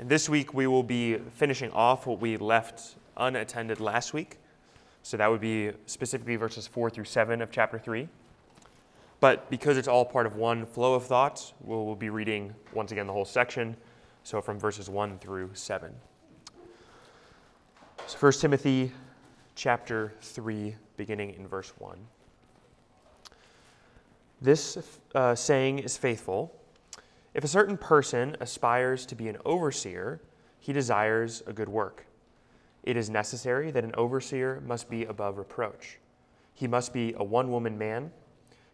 And this week we will be finishing off what we left unattended last week. So that would be specifically verses 4 through 7 of chapter 3. But because it's all part of one flow of thoughts, we'll be reading once again the whole section. So from verses 1 through 7. So 1 Timothy chapter 3, beginning in verse 1. This uh, saying is faithful. If a certain person aspires to be an overseer, he desires a good work. It is necessary that an overseer must be above reproach. He must be a one woman man.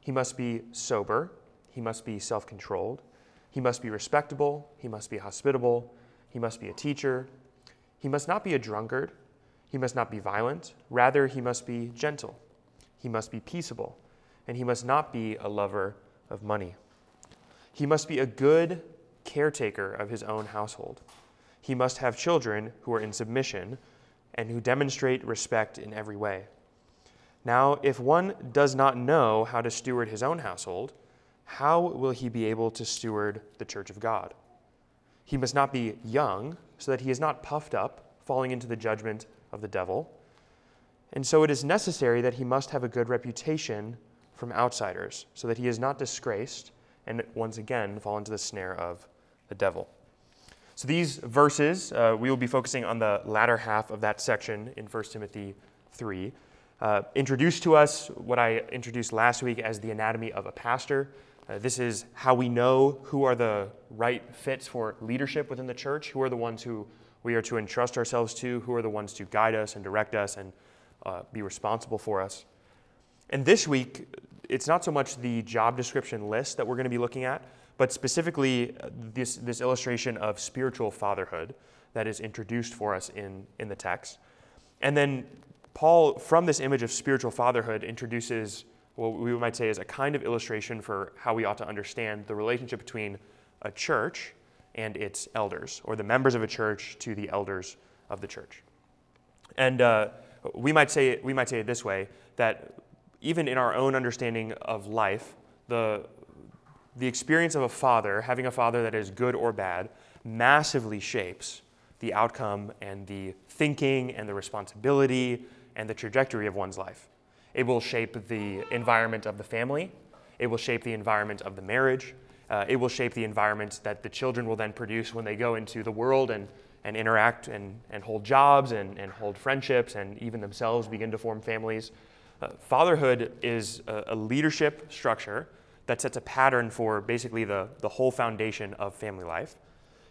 He must be sober. He must be self controlled. He must be respectable. He must be hospitable. He must be a teacher. He must not be a drunkard. He must not be violent. Rather, he must be gentle. He must be peaceable. And he must not be a lover of money. He must be a good caretaker of his own household. He must have children who are in submission and who demonstrate respect in every way. Now, if one does not know how to steward his own household, how will he be able to steward the church of God? He must not be young, so that he is not puffed up, falling into the judgment of the devil. And so it is necessary that he must have a good reputation from outsiders, so that he is not disgraced and once again fall into the snare of the devil. So these verses, uh, we will be focusing on the latter half of that section in 1 Timothy 3. Uh, introduced to us what I introduced last week as the anatomy of a pastor. Uh, this is how we know who are the right fits for leadership within the church, who are the ones who we are to entrust ourselves to, who are the ones to guide us and direct us and uh, be responsible for us. And this week, it's not so much the job description list that we're going to be looking at, but specifically uh, this, this illustration of spiritual fatherhood that is introduced for us in, in the text. And then Paul, from this image of spiritual fatherhood, introduces what we might say is a kind of illustration for how we ought to understand the relationship between a church and its elders, or the members of a church to the elders of the church. And uh, we, might say, we might say it this way that even in our own understanding of life, the, the experience of a father, having a father that is good or bad, massively shapes the outcome and the thinking and the responsibility and the trajectory of one's life. It will shape the environment of the family, it will shape the environment of the marriage, uh, it will shape the environment that the children will then produce when they go into the world and, and interact and, and hold jobs and, and hold friendships and even themselves begin to form families. Uh, fatherhood is a, a leadership structure that sets a pattern for basically the, the whole foundation of family life.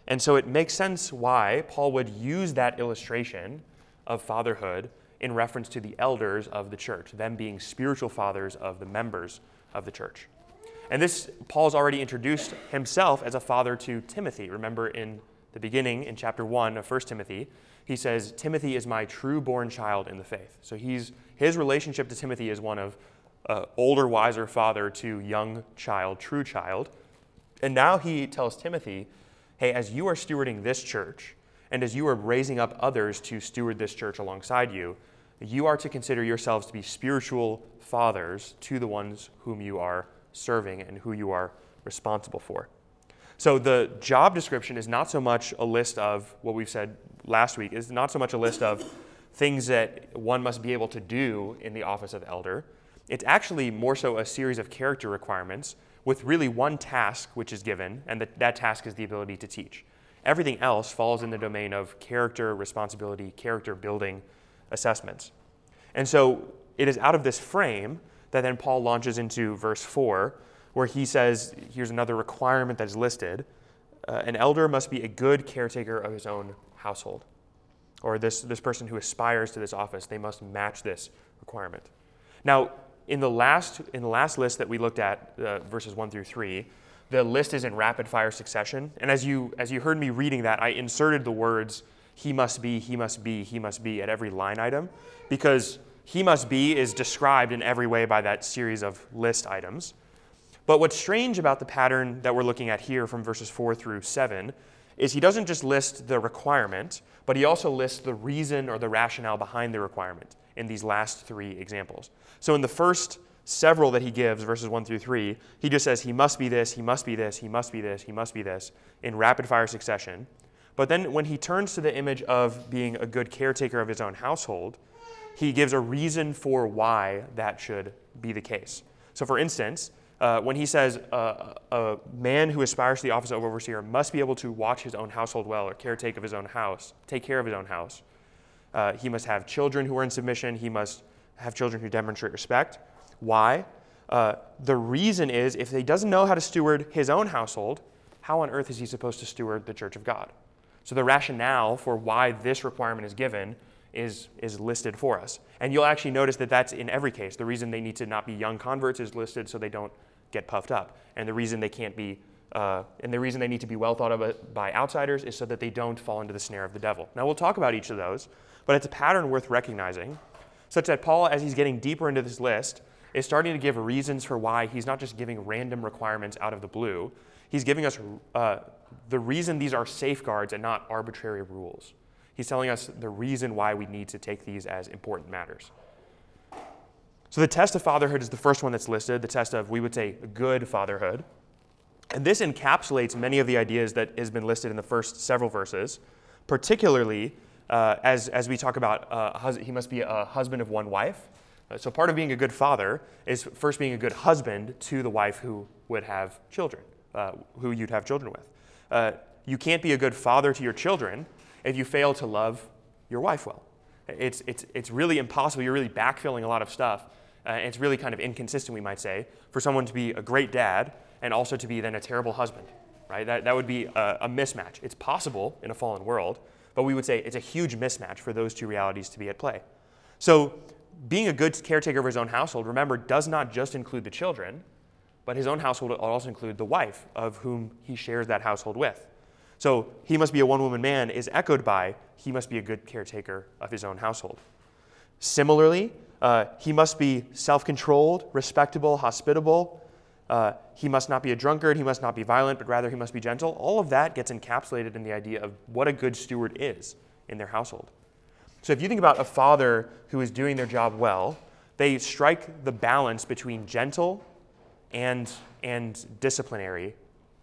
And so it makes sense why Paul would use that illustration of fatherhood in reference to the elders of the church, them being spiritual fathers of the members of the church. And this, Paul's already introduced himself as a father to Timothy. Remember in the beginning, in chapter 1 of 1 Timothy, he says, Timothy is my true born child in the faith. So he's, his relationship to Timothy is one of uh, older, wiser father to young child, true child. And now he tells Timothy, hey, as you are stewarding this church, and as you are raising up others to steward this church alongside you, you are to consider yourselves to be spiritual fathers to the ones whom you are serving and who you are responsible for. So the job description is not so much a list of what we've said last week, is not so much a list of things that one must be able to do in the office of elder. It's actually more so a series of character requirements with really one task which is given, and that, that task is the ability to teach. Everything else falls in the domain of character, responsibility, character building assessments. And so it is out of this frame that then Paul launches into verse 4, where he says, here's another requirement that is listed uh, an elder must be a good caretaker of his own household. Or this, this person who aspires to this office, they must match this requirement. Now, in the last, in the last list that we looked at, uh, verses 1 through 3, the list is in rapid fire succession. And as you, as you heard me reading that, I inserted the words, he must be, he must be, he must be at every line item because he must be is described in every way by that series of list items. But what's strange about the pattern that we're looking at here from verses 4 through 7 is he doesn't just list the requirement, but he also lists the reason or the rationale behind the requirement in these last three examples. So in the first several that he gives, verses 1 through 3, he just says he must be this, he must be this, he must be this, he must be this in rapid fire succession. But then when he turns to the image of being a good caretaker of his own household, he gives a reason for why that should be the case. So, for instance, uh, when he says uh, a man who aspires to the office of overseer must be able to watch his own household well or caretake of his own house, take care of his own house. Uh, he must have children who are in submission. He must have children who demonstrate respect. Why? Uh, the reason is if he doesn't know how to steward his own household, how on earth is he supposed to steward the church of God? So the rationale for why this requirement is given is, is listed for us. And you'll actually notice that that's in every case. The reason they need to not be young converts is listed so they don't get puffed up. And the reason they can't be, uh, and the reason they need to be well thought of by outsiders is so that they don't fall into the snare of the devil. Now we'll talk about each of those, but it's a pattern worth recognizing, such that Paul, as he's getting deeper into this list, is starting to give reasons for why he's not just giving random requirements out of the blue. He's giving us uh, the reason these are safeguards and not arbitrary rules. He's telling us the reason why we need to take these as important matters. So, the test of fatherhood is the first one that's listed, the test of, we would say, good fatherhood. And this encapsulates many of the ideas that has been listed in the first several verses, particularly uh, as, as we talk about uh, hus- he must be a husband of one wife. Uh, so, part of being a good father is first being a good husband to the wife who would have children, uh, who you'd have children with. Uh, you can't be a good father to your children if you fail to love your wife well. It's, it's, it's really impossible. You're really backfilling a lot of stuff. Uh, it's really kind of inconsistent, we might say, for someone to be a great dad and also to be then a terrible husband, right? That, that would be a, a mismatch. It's possible in a fallen world, but we would say it's a huge mismatch for those two realities to be at play. So, being a good caretaker of his own household, remember, does not just include the children, but his own household also include the wife of whom he shares that household with. So he must be a one woman man is echoed by he must be a good caretaker of his own household. Similarly, uh, he must be self controlled, respectable, hospitable. Uh, he must not be a drunkard. He must not be violent, but rather he must be gentle. All of that gets encapsulated in the idea of what a good steward is in their household. So if you think about a father who is doing their job well, they strike the balance between gentle and, and disciplinary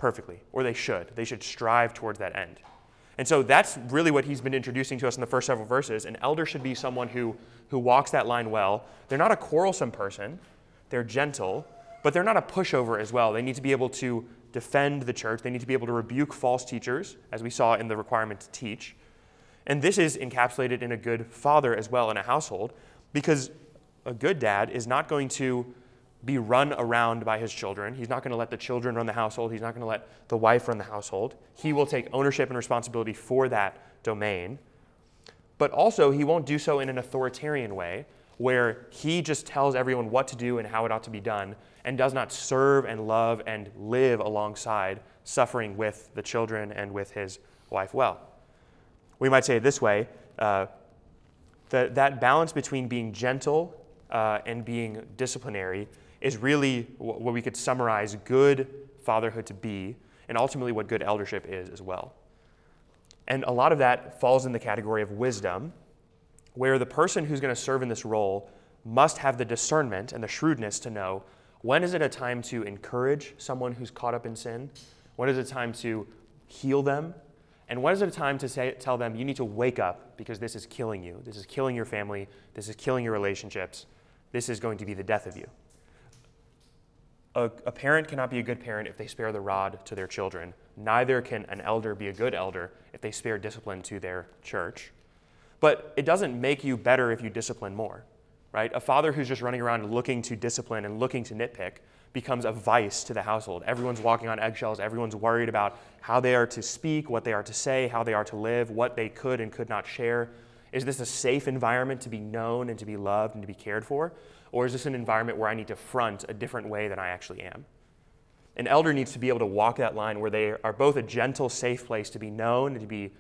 perfectly, or they should. They should strive towards that end. And so that's really what he's been introducing to us in the first several verses. An elder should be someone who, who walks that line well. They're not a quarrelsome person, they're gentle, but they're not a pushover as well. They need to be able to defend the church, they need to be able to rebuke false teachers, as we saw in the requirement to teach. And this is encapsulated in a good father as well in a household, because a good dad is not going to be run around by his children. He's not going to let the children run the household. He's not going to let the wife run the household. He will take ownership and responsibility for that domain. But also, he won't do so in an authoritarian way where he just tells everyone what to do and how it ought to be done and does not serve and love and live alongside suffering with the children and with his wife well. We might say it this way uh, that, that balance between being gentle uh, and being disciplinary is really what we could summarize good fatherhood to be, and ultimately what good eldership is as well. And a lot of that falls in the category of wisdom, where the person who's going to serve in this role must have the discernment and the shrewdness to know when is it a time to encourage someone who's caught up in sin? When is it a time to heal them? And when is it a time to say, tell them, you need to wake up because this is killing you? This is killing your family. This is killing your relationships. This is going to be the death of you a, a, parent cannot be a good parent if they spare the rod to their children. Neither can an elder be a good elder if they spare discipline to their church. But it doesn't make you better if you discipline more, right? A father who's just running around looking to discipline and looking to nitpick becomes a vice to the household. Everyone's walking on eggshells. Everyone's worried about how they are to speak, what they are to say, how they are to live, what they could and could not share. Is this a safe environment to be known and to be loved and to be cared for? Or is this an environment where I need to front a different way than I actually am? An elder needs to be able to walk that line where they are both a gentle, safe place to be known and to be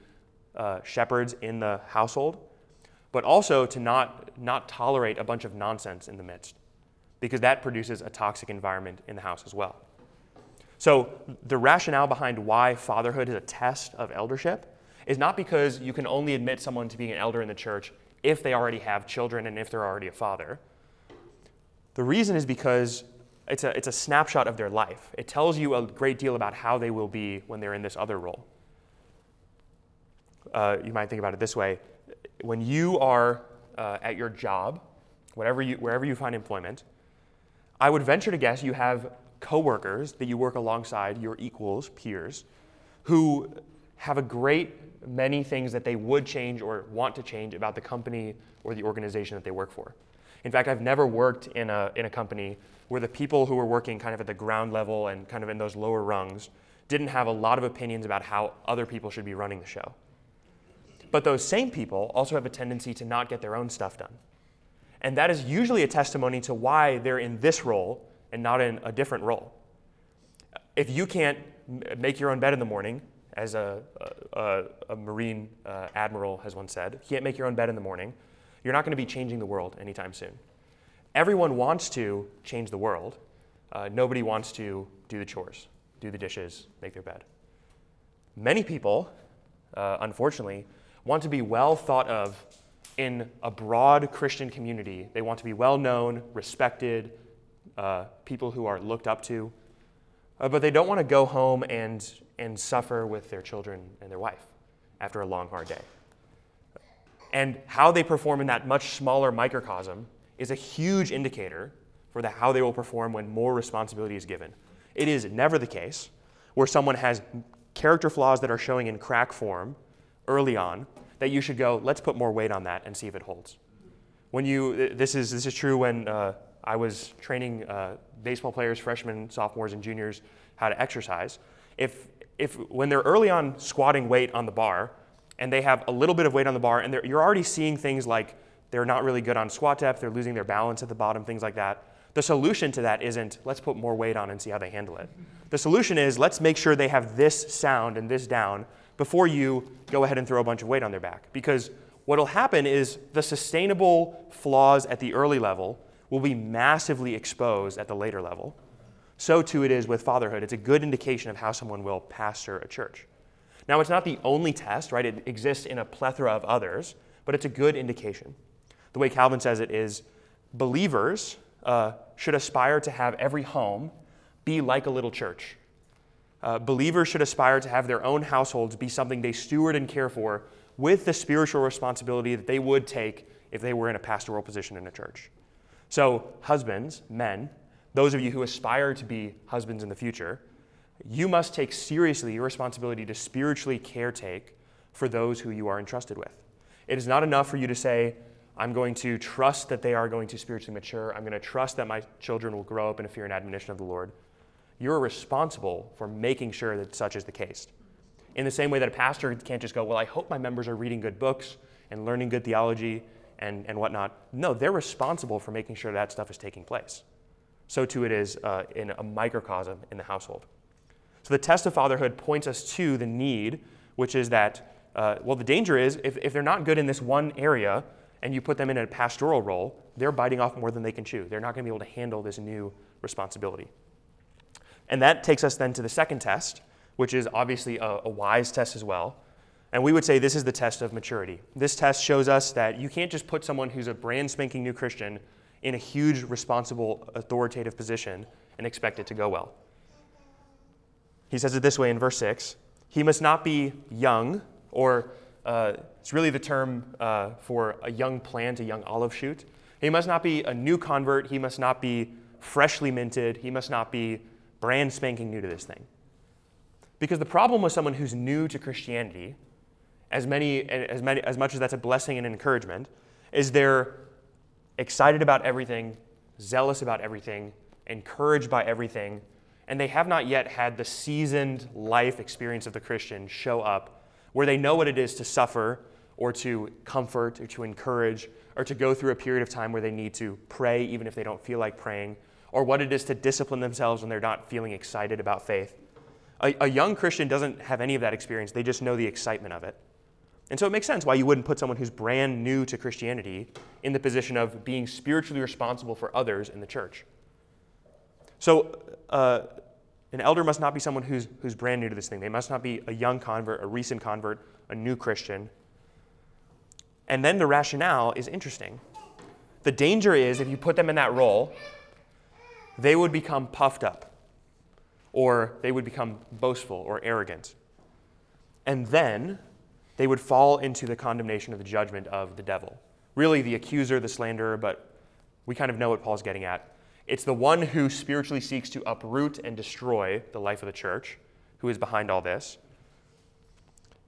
uh, shepherds in the household, but also to not, not tolerate a bunch of nonsense in the midst, because that produces a toxic environment in the house as well. So, the rationale behind why fatherhood is a test of eldership is not because you can only admit someone to being an elder in the church if they already have children and if they're already a father the reason is because it's a, it's a snapshot of their life. It tells you a great deal about how they will be when they're in this other role. uh, you might think about it this way when you are uh, at your job, whatever you, wherever you find employment, I would venture to guess you have coworkers that you work alongside, your equals, peers, who have a great many things that they would change or want to change about the company or the organization that they work for. In fact, I've never worked in a, in a company where the people who were working kind of at the ground level and kind of in those lower rungs didn't have a lot of opinions about how other people should be running the show. But those same people also have a tendency to not get their own stuff done. And that is usually a testimony to why they're in this role and not in a different role. If you can't make your own bed in the morning, as a, a, a Marine uh, admiral has once said, can't make your own bed in the morning, you're not going to be changing the world anytime soon. Everyone wants to change the world. Uh, nobody wants to do the chores, do the dishes, make their bed. Many people, uh, unfortunately, want to be well thought of in a broad Christian community. They want to be well known, respected, uh, people who are looked up to. Uh, but they don't want to go home and, and suffer with their children and their wife after a long, hard day. And how they perform in that much smaller microcosm is a huge indicator for the, how they will perform when more responsibility is given. It is never the case where someone has character flaws that are showing in crack form early on that you should go, let's put more weight on that and see if it holds. When you, this is, this is true when uh, I was training uh, baseball players, freshmen, sophomores, and juniors how to exercise. If, if when they're early on squatting weight on the bar and they have a little bit of weight on the bar and you're already seeing things like they're not really good on squat depth, they're losing their balance at the bottom, things like that. The solution to that isn't let's put more weight on and see how they handle it. The solution is let's make sure they have this sound and this down before you go ahead and throw a bunch of weight on their back. Because what will happen is the sustainable flaws at the early level will be massively exposed at the later level. So too it is with fatherhood. It's a good indication of how someone will pastor a church. Now, it's not the only test, right? It exists in a plethora of others, but it's a good indication. The way Calvin says it is believers uh, should aspire to have every home be like a little church. Uh, believers should aspire to have their own households be something they steward and care for with the spiritual responsibility that they would take if they were in a pastoral position in a church. So, husbands, men, those of you who aspire to be husbands in the future, you must take seriously your responsibility to spiritually caretake for those who you are entrusted with. It is not enough for you to say, I'm going to trust that they are going to spiritually mature. I'm going to trust that my children will grow up in a fear and admonition of the Lord you're responsible for making sure that such is the case. In the same way that a pastor can't just go, Well, I hope my members are reading good books and learning good theology and, and whatnot. No, they're responsible for making sure that stuff is taking place. So too it is uh, in a microcosm in the household. So the test of fatherhood points us to the need, which is that, uh, well, the danger is if, if they're not good in this one area and you put them in a pastoral role, they're biting off more than they can chew. They're not going to be able to handle this new responsibility. And that takes us then to the second test, which is obviously a, a wise test as well. And we would say this is the test of maturity. This test shows us that you can't just put someone who's a brand spanking new Christian in a huge, responsible, authoritative position and expect it to go well. He says it this way in verse 6 He must not be young, or uh, it's really the term uh, for a young plant, a young olive shoot. He must not be a new convert. He must not be freshly minted. He must not be brand spanking new to this thing. Because the problem with someone who's new to Christianity, as, many, as, many, as much as that's a blessing and encouragement, is they're excited about everything, zealous about everything, encouraged by everything, and they have not yet had the seasoned life experience of the Christian show up where they know what it is to suffer or to comfort or to encourage or to go through a period of time where they need to pray even if they don't feel like praying or what it is to discipline themselves when they're not feeling excited about faith. A, a, young Christian doesn't have any of that experience, they just know the excitement of it. And so it makes sense why you wouldn't put someone who's brand new to Christianity in the position of being spiritually responsible for others in the church. So, uh, an elder must not be someone who's, who's brand new to this thing. They must not be a young convert, a recent convert, a new Christian. And then the rationale is interesting. The danger is if you put them in that role, they would become puffed up, or they would become boastful or arrogant. And then they would fall into the condemnation of the judgment of the devil. Really, the accuser, the slanderer, but we kind of know what Paul's getting at. It's the one who spiritually seeks to uproot and destroy the life of the church who is behind all this.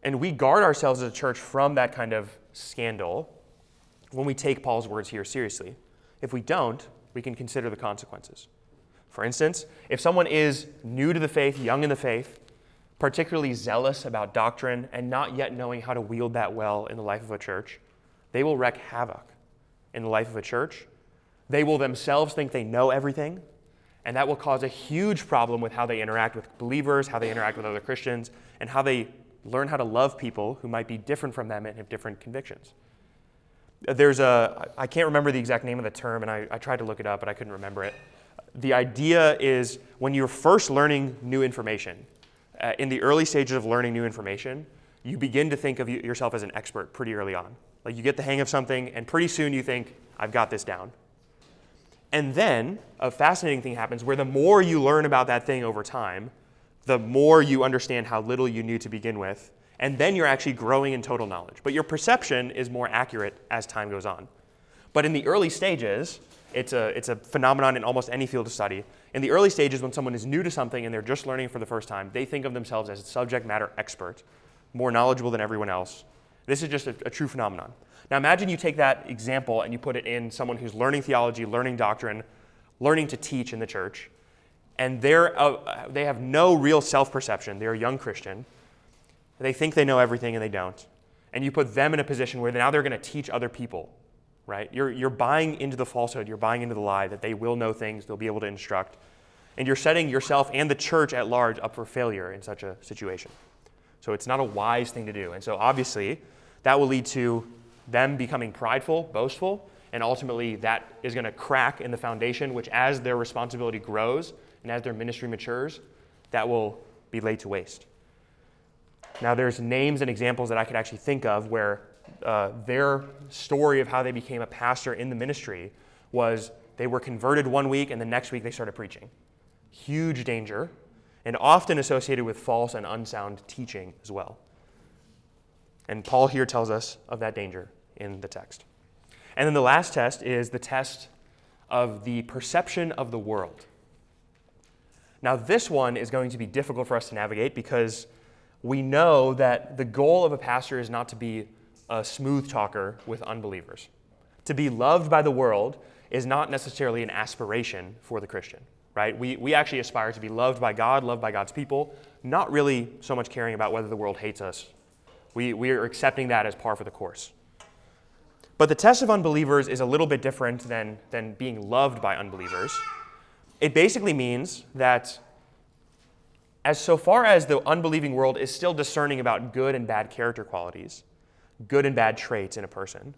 And we guard ourselves as a church from that kind of scandal when we take Paul's words here seriously. If we don't, we can consider the consequences. For instance, if someone is new to the faith, young in the faith, particularly zealous about doctrine, and not yet knowing how to wield that well in the life of a church, they will wreak havoc in the life of a church. They will themselves think they know everything, and that will cause a huge problem with how they interact with believers, how they interact with other Christians, and how they learn how to love people who might be different from them and have different convictions. There's a, I can't remember the exact name of the term, and I, I tried to look it up, but I couldn't remember it. The idea is when you're first learning new information, uh, in the early stages of learning new information, you begin to think of yourself as an expert pretty early on. Like you get the hang of something, and pretty soon you think, I've got this down. And then a fascinating thing happens where the more you learn about that thing over time, the more you understand how little you knew to begin with, and then you're actually growing in total knowledge. But your perception is more accurate as time goes on. But in the early stages, it's a, it's a phenomenon in almost any field of study. In the early stages, when someone is new to something and they're just learning for the first time, they think of themselves as a subject matter expert, more knowledgeable than everyone else. This is just a, a true phenomenon. Now imagine you take that example and you put it in someone who's learning theology, learning doctrine, learning to teach in the church, and they're, uh, they have no real self perception. They're a young Christian. They think they know everything and they don't. And you put them in a position where now they're going to teach other people, right? You're, you're buying into the falsehood, you're buying into the lie that they will know things, they'll be able to instruct. And you're setting yourself and the church at large up for failure in such a situation. So it's not a wise thing to do. And so obviously, that will lead to them becoming prideful, boastful, and ultimately that is going to crack in the foundation, which as their responsibility grows and as their ministry matures, that will be laid to waste. Now, there's names and examples that I could actually think of where uh, their story of how they became a pastor in the ministry was they were converted one week and the next week they started preaching. Huge danger, and often associated with false and unsound teaching as well. And Paul here tells us of that danger in the text. And then the last test is the test of the perception of the world. Now, this one is going to be difficult for us to navigate because we know that the goal of a pastor is not to be a smooth talker with unbelievers. To be loved by the world is not necessarily an aspiration for the Christian, right? We, we actually aspire to be loved by God, loved by God's people, not really so much caring about whether the world hates us we, we are accepting that as par for the course. But the test of unbelievers is a little bit different than, than being loved by unbelievers. It basically means that as so far as the unbelieving world is still discerning about good and bad character qualities, good and bad traits in a person,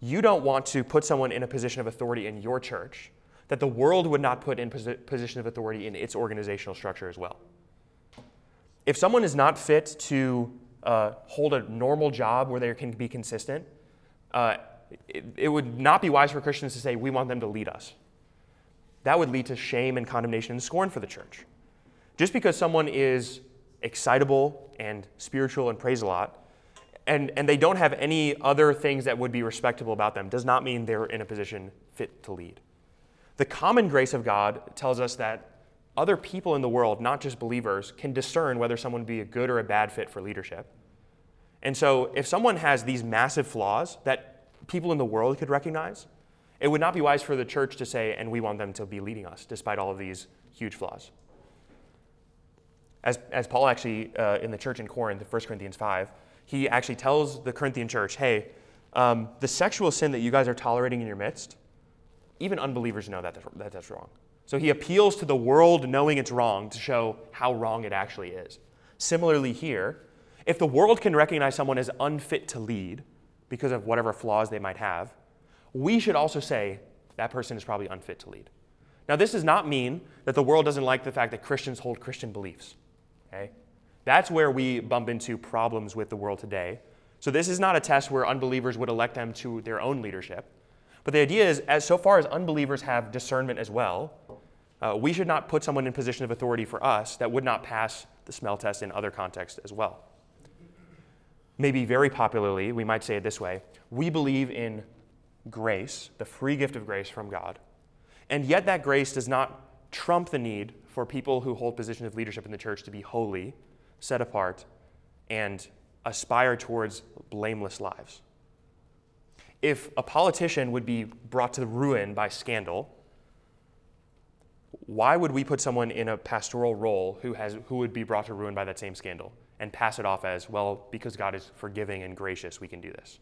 you don't want to put someone in a position of authority in your church that the world would not put in posi- position of authority in its organizational structure as well. If someone is not fit to uh, hold a normal job where they can be consistent, uh, it, it would not be wise for Christians to say, we want them to lead us. That would lead to shame and condemnation and scorn for the church. Just because someone is excitable and spiritual and prays a lot, and, and they don't have any other things that would be respectable about them, does not mean they're in a position fit to lead. The common grace of God tells us that other people in the world, not just believers, can discern whether someone would be a good or a bad fit for leadership. And so, if someone has these massive flaws that people in the world could recognize, it would not be wise for the church to say, and we want them to be leading us despite all of these huge flaws. As, as Paul actually, uh, in the church in Corinth, 1 Corinthians 5, he actually tells the Corinthian church, hey, um, the sexual sin that you guys are tolerating in your midst, even unbelievers know that that's, that that's wrong. So he appeals to the world knowing it's wrong to show how wrong it actually is. Similarly, here, if the world can recognize someone as unfit to lead because of whatever flaws they might have, we should also say that person is probably unfit to lead. Now, this does not mean that the world doesn't like the fact that Christians hold Christian beliefs. Okay? That's where we bump into problems with the world today. So, this is not a test where unbelievers would elect them to their own leadership. But the idea is, as so far as unbelievers have discernment as well, uh, we should not put someone in position of authority for us that would not pass the smell test in other contexts as well. Maybe very popularly, we might say it this way we believe in grace, the free gift of grace from God, and yet that grace does not trump the need for people who hold positions of leadership in the church to be holy, set apart, and aspire towards blameless lives. If a politician would be brought to ruin by scandal, why would we put someone in a pastoral role who, has, who would be brought to ruin by that same scandal and pass it off as, well, because God is forgiving and gracious, we can do this?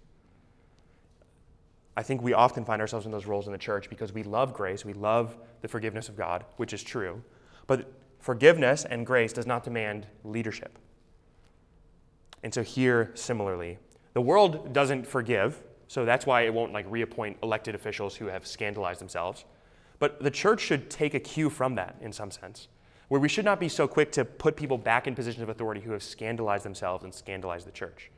I think we often find ourselves in those roles in the church because we love grace, we love the forgiveness of God, which is true. But forgiveness and grace does not demand leadership. And so here, similarly, the world doesn't forgive, so that's why it won't like reappoint elected officials who have scandalized themselves. But the church should take a cue from that in some sense, where we should not be so quick to put people back in positions of authority who have scandalized themselves and scandalized the church.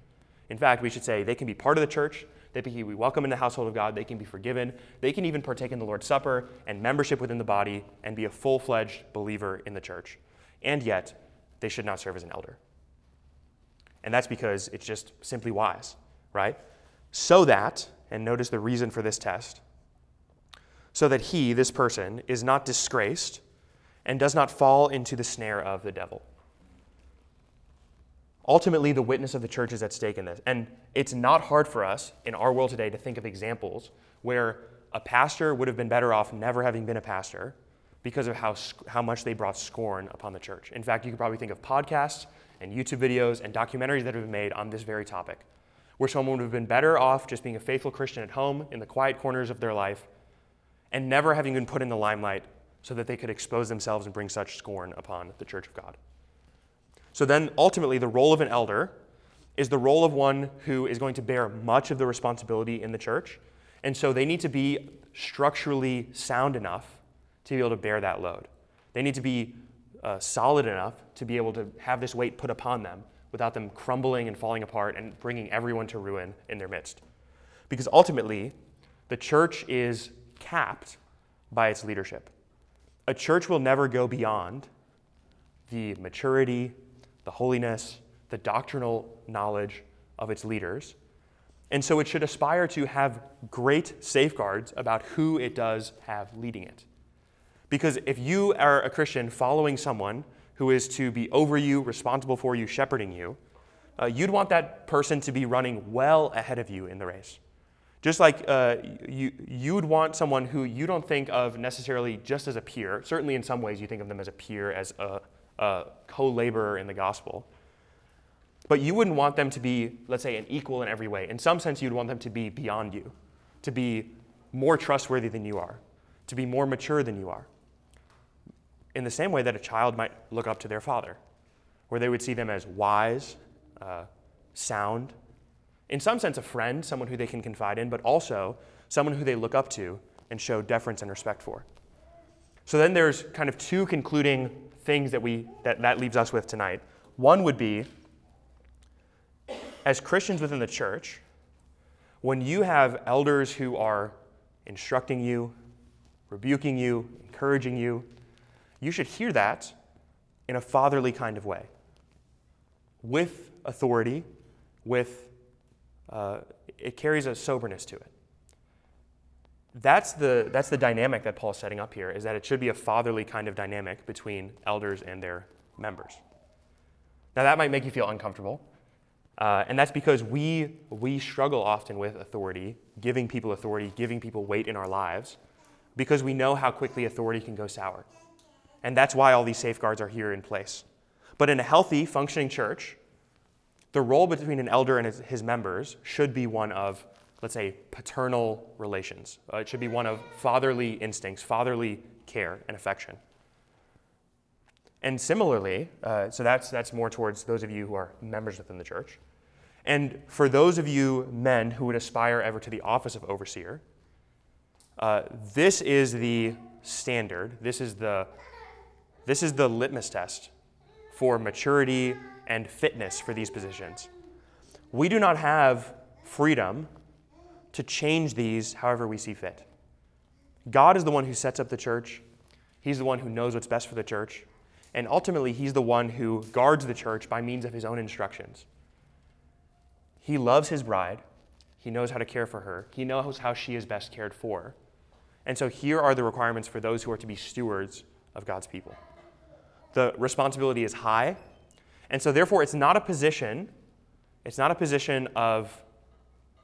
In fact, we should say they can be part of the church, they can be welcome in the household of God, they can be forgiven, they can even partake in the Lord's Supper and membership within the body and be a full fledged believer in the church. And yet, they should not serve as an elder. And that's because it's just simply wise, right? So that, and notice the reason for this test, so that he, this person, is not disgraced and does not fall into the snare of the devil. Ultimately, the witness of the church is at stake in this. And it's not hard for us in our world today to think of examples where a pastor would have been better off never having been a pastor because of how, how much they brought scorn upon the church. In fact, you could probably think of podcasts and YouTube videos and documentaries that have been made on this very topic, where someone would have been better off just being a faithful Christian at home in the quiet corners of their life and never having been put in the limelight so that they could expose themselves and bring such scorn upon the church of God. So then, ultimately, the role of an elder is the role of one who is going to bear much of the responsibility in the church. And so they need to be structurally sound enough to be able to bear that load. They need to be uh, solid enough to be able to have this weight put upon them without them crumbling and falling apart and bringing everyone to ruin in their midst. Because ultimately, the church is capped by its leadership. A church will never go beyond the maturity, the holiness, the doctrinal knowledge of its leaders. And so it should aspire to have great safeguards about who it does have leading it. Because if you are a Christian following someone who is to be over you, responsible for you, shepherding you, uh, you'd want that person to be running well ahead of you in the race. Just like uh, you, you'd want someone who you don't think of necessarily just as a peer, certainly in some ways you think of them as a peer, as a, a co laborer in the gospel. But you wouldn't want them to be, let's say, an equal in every way. In some sense, you'd want them to be beyond you, to be more trustworthy than you are, to be more mature than you are. In the same way that a child might look up to their father, where they would see them as wise, uh, sound, in some sense, a friend, someone who they can confide in, but also someone who they look up to and show deference and respect for. So then there's kind of two concluding things that we that, that leaves us with tonight. One would be as Christians within the church, when you have elders who are instructing you, rebuking you, encouraging you, you should hear that in a fatherly kind of way, with authority, with uh, it carries a soberness to it. That's the, that's the dynamic that Paul's setting up here, is that it should be a fatherly kind of dynamic between elders and their members. Now, that might make you feel uncomfortable, uh, and that's because we, we struggle often with authority, giving people authority, giving people weight in our lives, because we know how quickly authority can go sour. And that's why all these safeguards are here in place. But in a healthy, functioning church, the role between an elder and his, his members should be one of, let's say, paternal relations. Uh, it should be one of fatherly instincts, fatherly care and affection. And similarly, uh, so that's, that's more towards those of you who are members within the church. And for those of you men who would aspire ever to the office of overseer, uh, this is the standard. This is the, this is the litmus test for maturity and fitness for these positions. We do not have freedom to change these however we see fit. God is the one who sets up the church, He's the one who knows what's best for the church, and ultimately, He's the one who guards the church by means of His own instructions. He loves his bride. He knows how to care for her. He knows how she is best cared for. And so here are the requirements for those who are to be stewards of God's people. The responsibility is high, and so therefore it's not a position, it's not a position of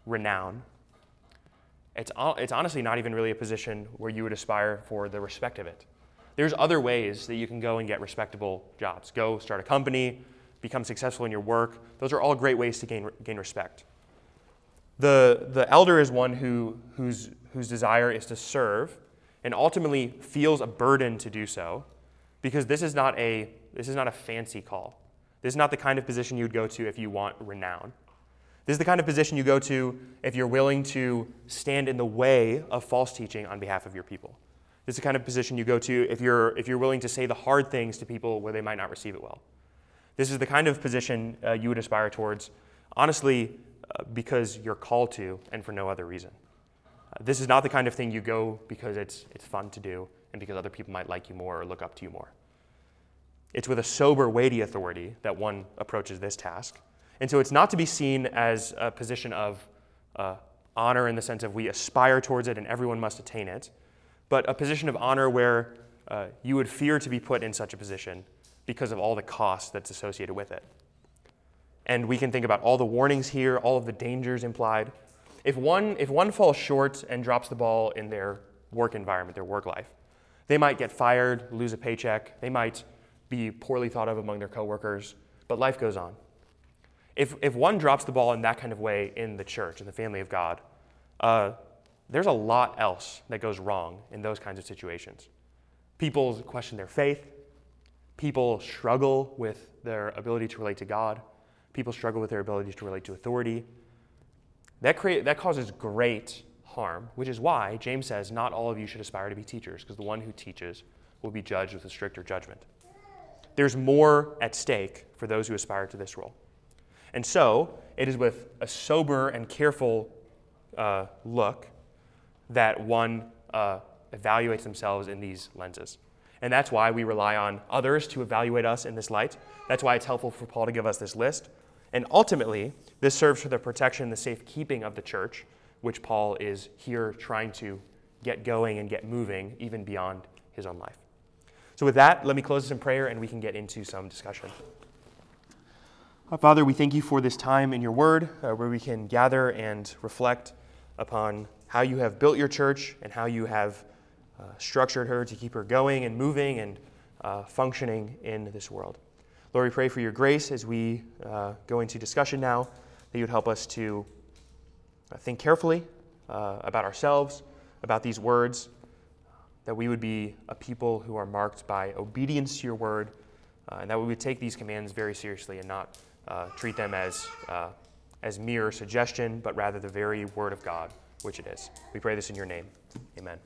renown. It's, it's honestly not even really a position where you would aspire for the respect of it. There's other ways that you can go and get respectable jobs. Go start a company, become successful in your work. Those are all great ways to gain, gain respect. The, the elder is one who, whose, whose desire is to serve and ultimately feels a burden to do so because this is not a, this is not a fancy call. This is not the kind of position you would go to if you want renown. This is the kind of position you go to if you're willing to stand in the way of false teaching on behalf of your people. This is the kind of position you go to if you're, if you're willing to say the hard things to people where they might not receive it well. This is the kind of position uh, you would aspire towards, honestly, uh, because you're called to and for no other reason. Uh, this is not the kind of thing you go because it's, it's fun to do and because other people might like you more or look up to you more. It's with a sober, weighty authority that one approaches this task. And so it's not to be seen as a position of uh, honor in the sense of we aspire towards it and everyone must attain it, but a position of honor where uh, you would fear to be put in such a position because of all the cost that's associated with it. And we can think about all the warnings here, all of the dangers implied. If one, if one falls short and drops the ball in their work environment, their work life, they might get fired, lose a paycheck, they might be poorly thought of among their coworkers, but life goes on. If, if one drops the ball in that kind of way in the church, in the family of God, uh, there's a lot else that goes wrong in those kinds of situations. People question their faith. People struggle with their ability to relate to God. People struggle with their ability to relate to authority. That, create, that causes great harm, which is why James says not all of you should aspire to be teachers, because the one who teaches will be judged with a stricter judgment. There's more at stake for those who aspire to this role. And so, it is with a sober and careful uh, look that one uh, evaluates themselves in these lenses. And that's why we rely on others to evaluate us in this light. That's why it's helpful for Paul to give us this list. And ultimately, this serves for the protection, the safekeeping of the church, which Paul is here trying to get going and get moving even beyond his own life. So, with that, let me close this in prayer and we can get into some discussion. Father, we thank you for this time in your word uh, where we can gather and reflect upon how you have built your church and how you have uh, structured her to keep her going and moving and uh, functioning in this world. Lord, we pray for your grace as we uh, go into discussion now, that you would help us to uh, think carefully uh, about ourselves, about these words, that we would be a people who are marked by obedience to your word, uh, and that we would take these commands very seriously and not treat them as, as mere suggestion, but rather the very word of God which it is. We pray this in your name. Amen.